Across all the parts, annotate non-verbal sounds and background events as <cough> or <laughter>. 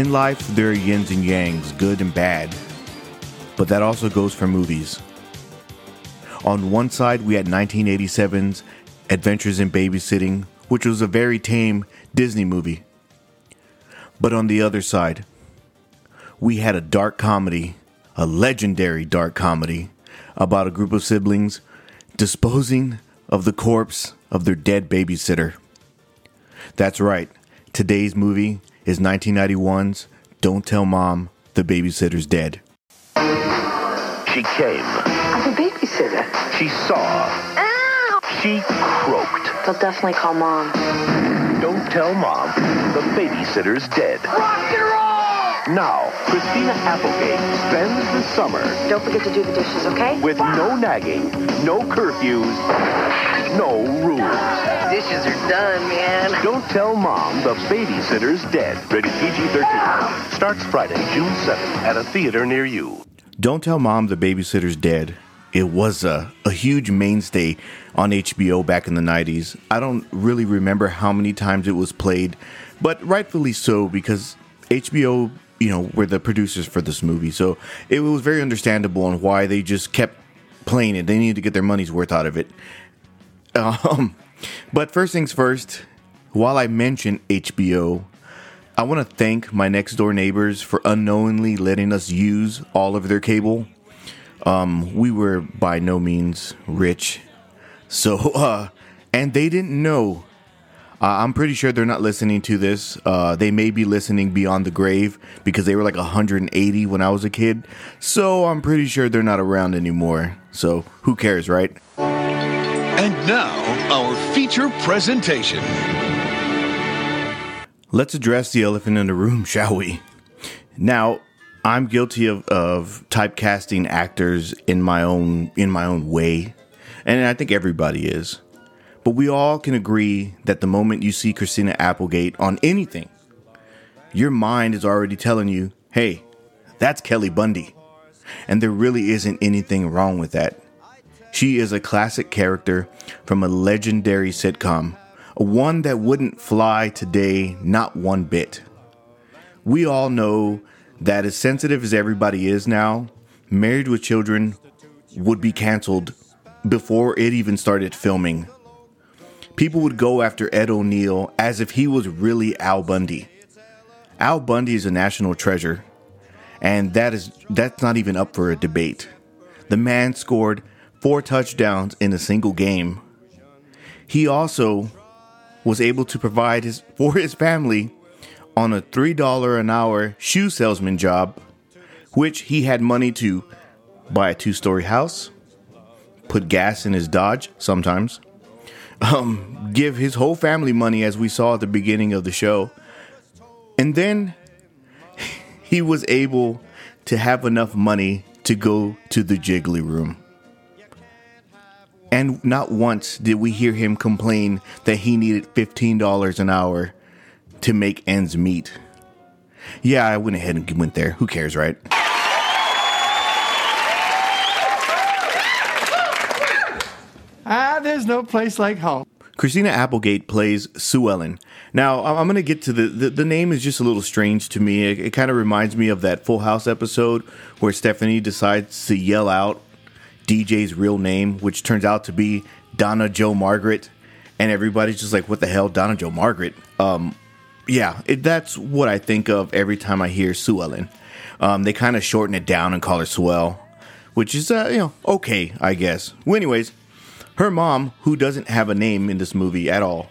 In life, there are yins and yangs, good and bad. But that also goes for movies. On one side, we had 1987's Adventures in Babysitting, which was a very tame Disney movie. But on the other side, we had a dark comedy, a legendary dark comedy, about a group of siblings disposing of the corpse of their dead babysitter. That's right, today's movie is 1991's Don't Tell Mom the Babysitter's Dead. She came. I'm a babysitter. She saw. Ow! She croaked. They'll definitely call mom. Don't tell mom. The babysitter's dead. Rock and roll! Now, Christina Applegate spends the summer Don't forget to do the dishes, okay? with no nagging, no curfews, no rules. Dishes are done, man. Don't tell mom the babysitter's dead. Rated PG-13. Starts Friday, June 7th at a theater near you. Don't Tell Mom the Babysitter's Dead. It was a, a huge mainstay on HBO back in the 90s. I don't really remember how many times it was played, but rightfully so because HBO, you know, were the producers for this movie. So it was very understandable on why they just kept playing it. They needed to get their money's worth out of it. Um, but first things first, while I mention HBO, I want to thank my next door neighbors for unknowingly letting us use all of their cable. Um, we were by no means rich, so uh, and they didn't know. Uh, I'm pretty sure they're not listening to this. Uh, they may be listening beyond the grave because they were like 180 when I was a kid. So I'm pretty sure they're not around anymore. So who cares, right? And now, our feature presentation. Let's address the elephant in the room, <laughs> shall we? Now, I'm guilty of, of typecasting actors in my own in my own way, and I think everybody is. But we all can agree that the moment you see Christina Applegate on anything, your mind is already telling you, "Hey, that's Kelly Bundy," and there really isn't anything wrong with that. She is a classic character from a legendary sitcom, one that wouldn't fly today, not one bit. We all know that as sensitive as everybody is now, Married with Children would be canceled before it even started filming. People would go after Ed O'Neill as if he was really Al Bundy. Al Bundy is a national treasure, and that is that's not even up for a debate. The man scored four touchdowns in a single game. He also was able to provide his <laughs> for his family on a $3 an hour shoe salesman job, which he had money to buy a two-story house, put gas in his Dodge sometimes, um, give his whole family money as we saw at the beginning of the show. And then he was able to have enough money to go to the jiggly room. And not once did we hear him complain that he needed $15 an hour to make ends meet. Yeah, I went ahead and went there. Who cares, right? There's no place like home. Christina Applegate plays Sue Ellen. Now, I'm going to get to the, the, the name is just a little strange to me. It, it kind of reminds me of that Full House episode where Stephanie decides to yell out DJ's real name, which turns out to be Donna Jo Margaret. And everybody's just like, what the hell, Donna Jo Margaret? Um, yeah, it, that's what I think of every time I hear Sue Ellen. Um, they kind of shorten it down and call her Swell, which is, uh, you know, okay, I guess. Well, anyways, her mom, who doesn't have a name in this movie at all,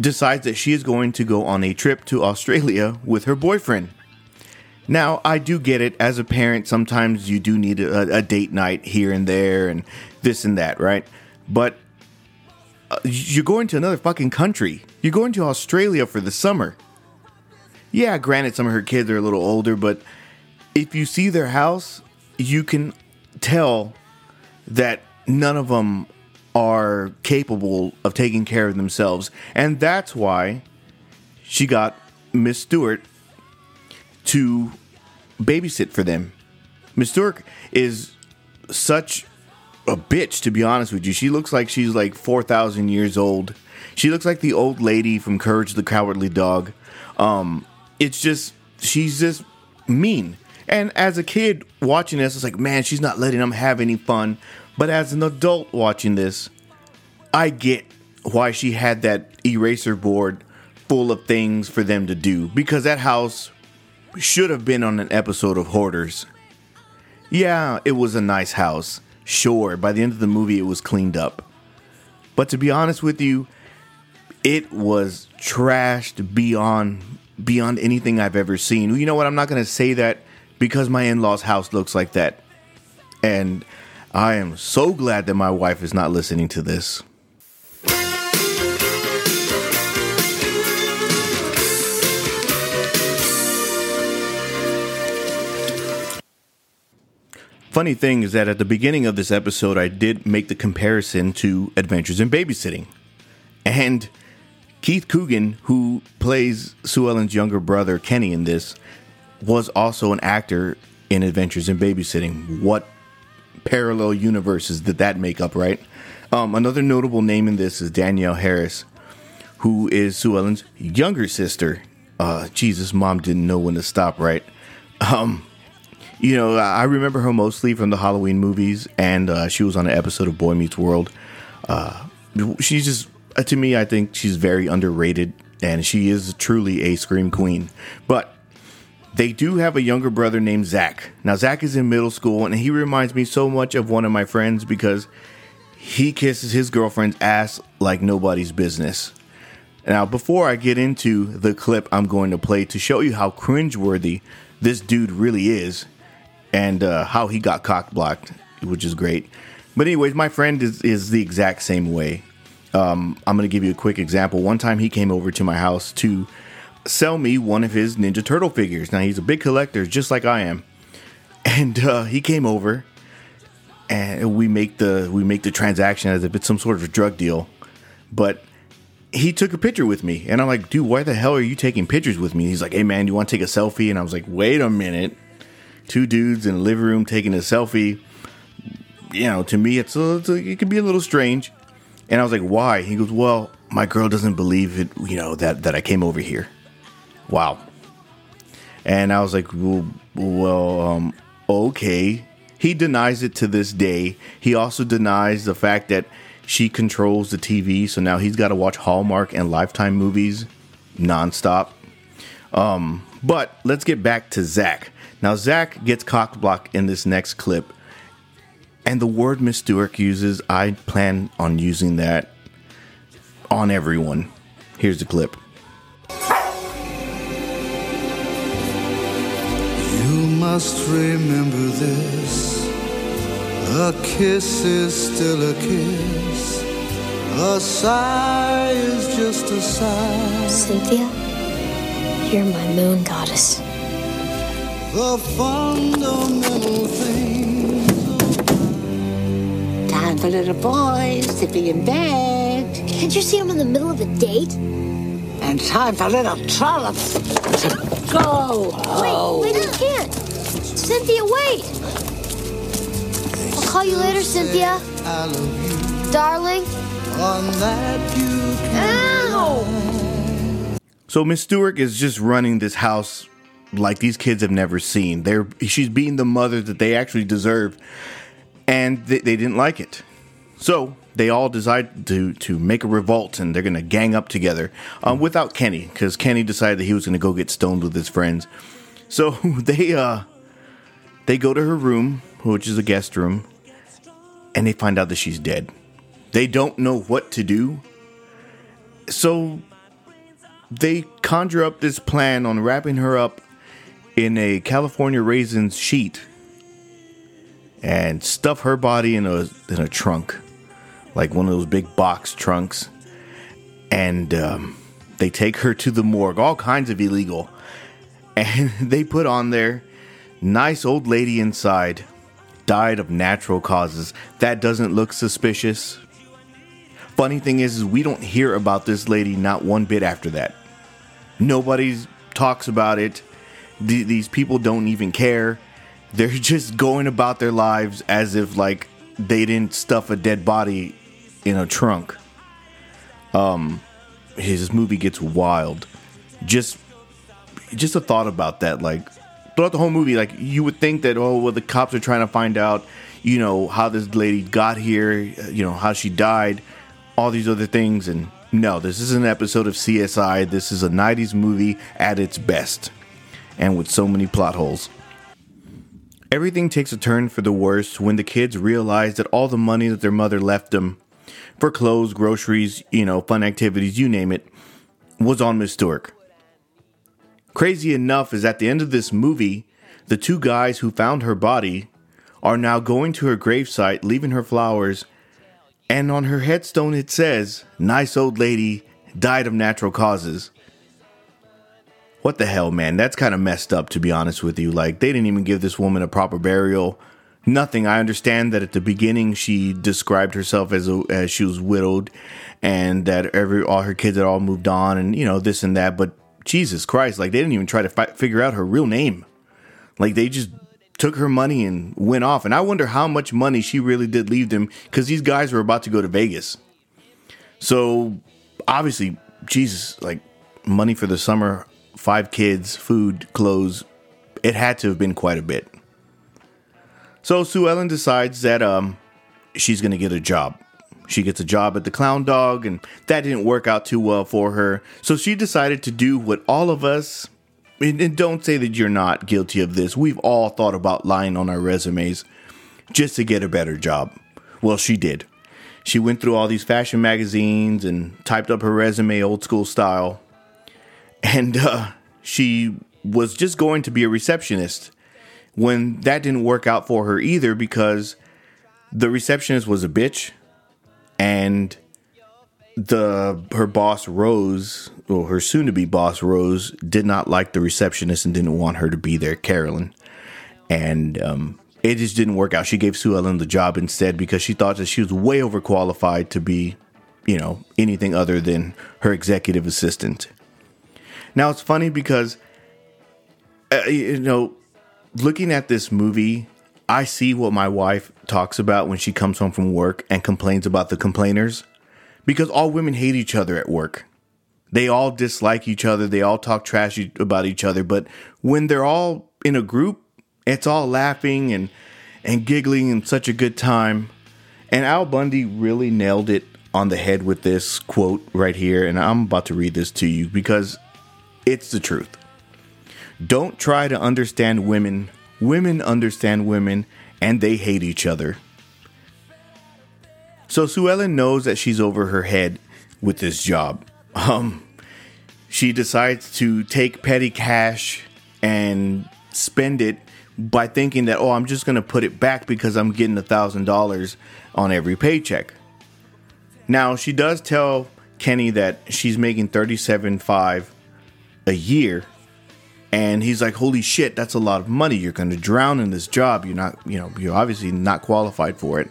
decides that she is going to go on a trip to Australia with her boyfriend. Now, I do get it. As a parent, sometimes you do need a, a date night here and there and this and that, right? But uh, you're going to another fucking country. You're going to Australia for the summer. Yeah, granted, some of her kids are a little older, but if you see their house, you can tell that none of them are capable of taking care of themselves. And that's why she got Miss Stewart to babysit for them. Miss Stewart is such a bitch, to be honest with you. She looks like she's like 4,000 years old. She looks like the old lady from Courage the Cowardly Dog. Um, it's just, she's just mean. And as a kid watching this, it's like, man, she's not letting them have any fun. But as an adult watching this, I get why she had that eraser board full of things for them to do because that house should have been on an episode of Hoarders. Yeah, it was a nice house. Sure, by the end of the movie, it was cleaned up. But to be honest with you, it was trashed beyond beyond anything I've ever seen. You know what? I'm not going to say that because my in-laws' house looks like that. And I am so glad that my wife is not listening to this. Funny thing is that at the beginning of this episode, I did make the comparison to Adventures in Babysitting. And Keith Coogan, who plays Sue Ellen's younger brother Kenny in this, was also an actor in Adventures in Babysitting. What parallel universes did that make up, right? Um, another notable name in this is Danielle Harris, who is Sue Ellen's younger sister. Uh, Jesus, mom didn't know when to stop, right? Um, you know, I remember her mostly from the Halloween movies, and uh, she was on an episode of Boy Meets World. Uh, she's just, uh, to me, I think she's very underrated, and she is truly a scream queen. But they do have a younger brother named Zach. Now, Zach is in middle school, and he reminds me so much of one of my friends because he kisses his girlfriend's ass like nobody's business. Now, before I get into the clip I'm going to play to show you how cringeworthy this dude really is and uh, how he got cock blocked, which is great. But, anyways, my friend is, is the exact same way. Um, I'm going to give you a quick example. One time he came over to my house to sell me one of his Ninja Turtle figures. Now, he's a big collector, just like I am. And uh, he came over and we make the we make the transaction as if it's some sort of drug deal. But he took a picture with me, and I'm like, dude, why the hell are you taking pictures with me? He's like, hey man, you want to take a selfie? And I was like, wait a minute, two dudes in a living room taking a selfie. You know, to me, it's, a, it's a, it could be a little strange. And I was like, why? He goes, well, my girl doesn't believe it. You know that that I came over here. Wow. And I was like, well, well um, okay. He denies it to this day. He also denies the fact that she controls the TV, so now he's got to watch Hallmark and Lifetime movies nonstop. Um, but let's get back to Zach. Now, Zach gets cock blocked in this next clip, and the word Miss Stewart uses, I plan on using that on everyone. Here's the clip. Must remember this. A kiss is still a kiss. A sigh is just a sigh. Cynthia, you're my moon goddess. The fundamental things. Time for little boys to be in bed. Can't you see I'm in the middle of a date? And time for little trollops to go. Wait, wait, I can't. Cynthia, wait. I'll call you later, Cynthia. I love you. Darling. On that. Ow! So Miss Stewart is just running this house like these kids have never seen. They're she's being the mother that they actually deserve, and they, they didn't like it. So they all decide to to make a revolt, and they're gonna gang up together um, without Kenny because Kenny decided that he was gonna go get stoned with his friends. So <laughs> they uh they go to her room, which is a guest room, and they find out that she's dead. They don't know what to do. So they conjure up this plan on wrapping her up in a California raisins sheet and stuff her body in a in a trunk, like one of those big box trunks, and um, they take her to the morgue. All kinds of illegal, <laughs> and they put on there, nice old lady inside, died of natural causes. That doesn't look suspicious. Funny thing is, is we don't hear about this lady not one bit after that. Nobody talks about it. Th- these people don't even care. They're <laughs> just going about their lives as if like they didn't stuff a dead body in a trunk. Um, his movie gets wild. Just just a thought about that. Like throughout the whole movie, like you would think that oh well, the cops are trying to find out, you know, how this lady got here, uh, you know, how she died, all these other things, and no, this is an episode of CSI. This is a '90s movie at its best, and with so many plot holes. Everything takes a turn for the worse when the kids realize that all the money that their mother left them for clothes, groceries, you know, fun activities, you name it, was on Miss Stork. Crazy enough is at the end of this movie, the two guys who found her body are now going to her gravesite, leaving her flowers, and on her headstone it says, Nice old lady, died of natural causes. What the hell, man? That's kind of messed up, to be honest with you. Like, they didn't even give this woman a proper burial. Nothing. I understand that at the beginning she described herself as a, as she was widowed, and that every all her kids had all moved on, and you know this and that. But Jesus Christ, like they didn't even try to fi- figure out her real name. Like they just took her money and went off. And I wonder how much money she really did leave them because these guys were about to go to Vegas. So obviously, Jesus, like money for the summer, five kids, food, clothes, it had to have been quite a bit. So Sue Ellen decides that um she's gonna get a job. She gets a job at the Clown Dog, and that didn't work out too well for her. So she decided to do what all of us, and, and don't say that you're not guilty of this. We've all thought about lying on our resumes just to get a better job. Well, she did. She went through all these fashion magazines and typed up her resume old school style. And uh, she was just going to be a receptionist when that didn't work out for her either because the receptionist was a bitch and the her boss Rose, or her soon to be boss Rose, did not like the receptionist and didn't want her to be there, Carolyn. And um, it just didn't work out. She gave Sue Ellen the job instead because she thought that she was way overqualified to be, you know, anything other than her executive assistant. Now it's funny because, uh, you know, looking at this movie, I see what my wife talks about when she comes home from work and complains about the complainers because all women hate each other at work. They all dislike each other, they all talk trash about each other, but when they're all in a group, it's all laughing and and giggling and such a good time. And Al Bundy really nailed it on the head with this quote right here and I'm about to read this to you because it's the truth. Don't try to understand women. Women understand women and they hate each other. So Sue Ellen knows that she's over her head with this job. Um, she decides to take petty cash and spend it by thinking that, oh, I'm just going to put it back because I'm getting a thousand dollars on every paycheck. Now she does tell Kenny that she's making thirty-seven five a year and he's like, "Holy shit, that's a lot of money. You're going to drown in this job. You're not, you know, you're obviously not qualified for it."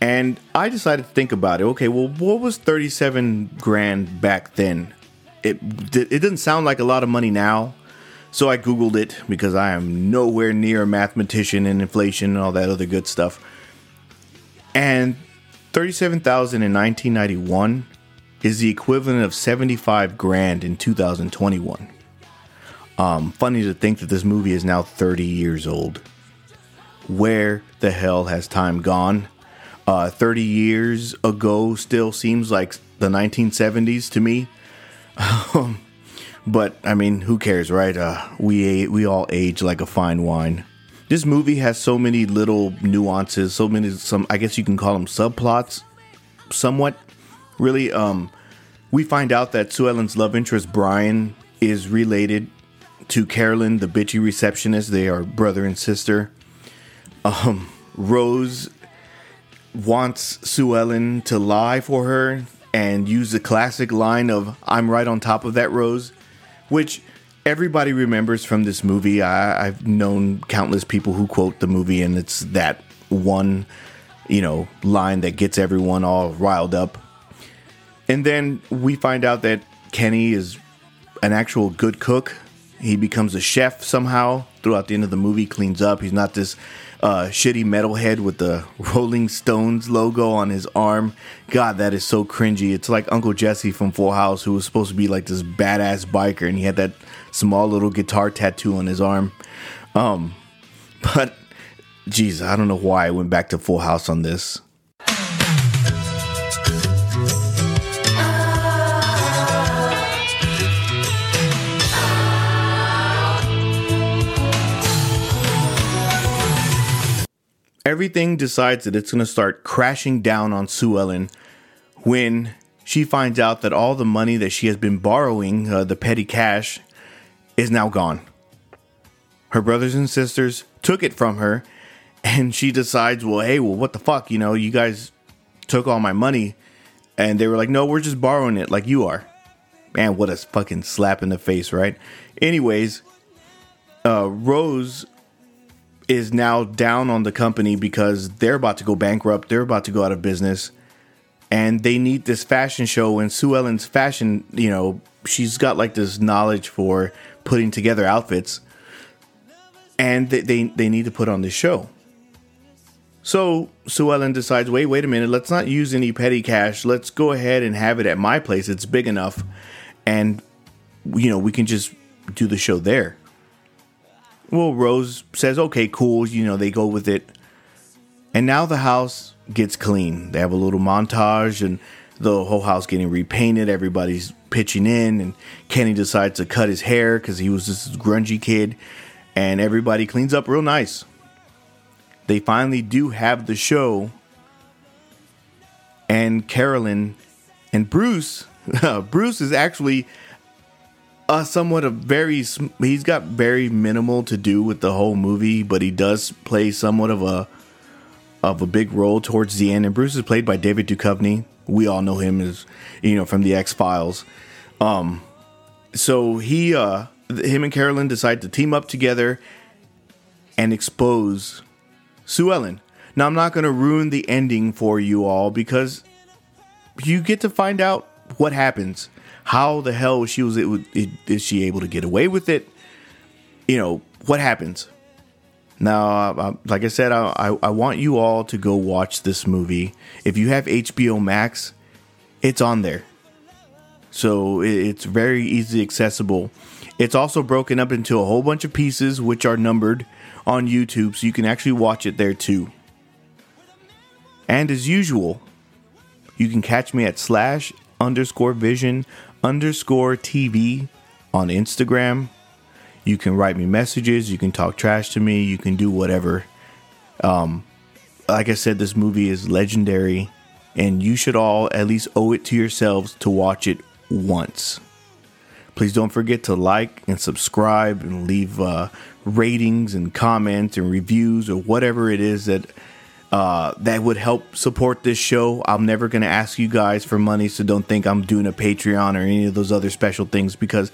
And I decided to think about it. Okay, well, what was 37 grand back then? It it doesn't sound like a lot of money now. So I googled it because I am nowhere near a mathematician and inflation and all that other good stuff. And 37,000 in 1991 is the equivalent of 75 grand in 2021. Um, funny to think that this movie is now 30 years old. Where the hell has time gone? Uh, 30 years ago still seems like the 1970s to me. Um, but I mean, who cares, right? Uh, we we all age like a fine wine. This movie has so many little nuances, so many some I guess you can call them subplots, somewhat. Really, um, we find out that Sue Ellen's love interest Brian is related to Carolyn, the bitchy receptionist. They are brother and sister. Um, Rose wants Sue Ellen to lie for her and use the classic line of "I'm right on top of that Rose," which everybody remembers from this movie. I, I've known countless people who quote the movie, and it's that one, you know, line that gets everyone all riled up. And then we find out that Kenny is an actual good cook He becomes a chef somehow throughout the end of the movie. Cleans up. He's not this uh, shitty metalhead with the <laughs> Rolling Stones logo on his arm. God, that is so cringy. It's like Uncle Jesse from Full House, who was supposed to be like this badass biker, and he had that small little guitar tattoo on his arm. Um, <laughs> but, geez, I don't know why I went back to Full House on this. Everything decides that it's going to start crashing down on Sue Ellen when she finds out that all the money that she has been borrowing, uh, the petty cash, is now gone. Her brothers and sisters took it from her, and she decides, well, hey, well, what the fuck? You know, you guys took all my money. And they were like, no, we're just borrowing it like you are. Man, what a fucking slap in the face, right? Anyways, uh, Rose is now down on the company because they're about to go bankrupt. They're about to go out of business. And they need this fashion show. And Sue Ellen's fashion, you know, she's got like this knowledge for putting together outfits. And they, they, they need to put on this show. So Sue Ellen decides, wait, wait a minute, let's not use any petty cash. Let's go ahead and have it at my place. It's big enough. And, you know, we can just do the show there. Well, Rose says, okay, cool. You know, they go with it. And now the house gets clean. They have a little montage and the whole house getting repainted. Everybody's pitching in. And Kenny decides to cut his hair because he was this grungy kid. And everybody cleans up real nice. They finally do have the show. And Carolyn and Bruce, <laughs> Bruce is actually uh, somewhat a very he's got very minimal to do with the whole movie, but he does play somewhat of a of a big role towards the end. And Bruce is played by David Duchovny. We all know him as you know from the X Files. Um, so he uh, him and Carolyn decide to team up together and expose Sue Ellen. Now I'm not going to ruin the ending for you all because you get to find out what happens how the hell she was it, it, is she able to get away with it? You know what happens? Now, uh, like I said, I, I, I want you all to go watch this movie. If you have HBO Max, it's on there, so it, it's very easily accessible. It's also broken up into a whole bunch of pieces, which are numbered on YouTube, so you can actually watch it there too. And as usual, you can catch me at slash underscore vision underscore TV on Instagram. You can write me messages. You can talk trash to me. You can do whatever. Um, like I said, this movie is legendary, and you should all at least owe it to yourselves to watch it once. Please don't forget to like and subscribe and leave uh, ratings and comments and reviews or whatever it is that uh, that would help support this show. I'm never going to ask you guys for money, so don't think I'm doing a Patreon or any of those other special things because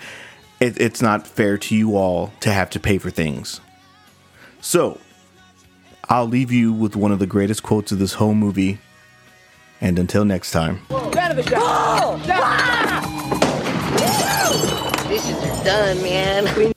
it, it's not fair to you all to have to pay for things. So, I'll leave you with one of the greatest quotes of this whole movie. And until next time. Dishes are done, man.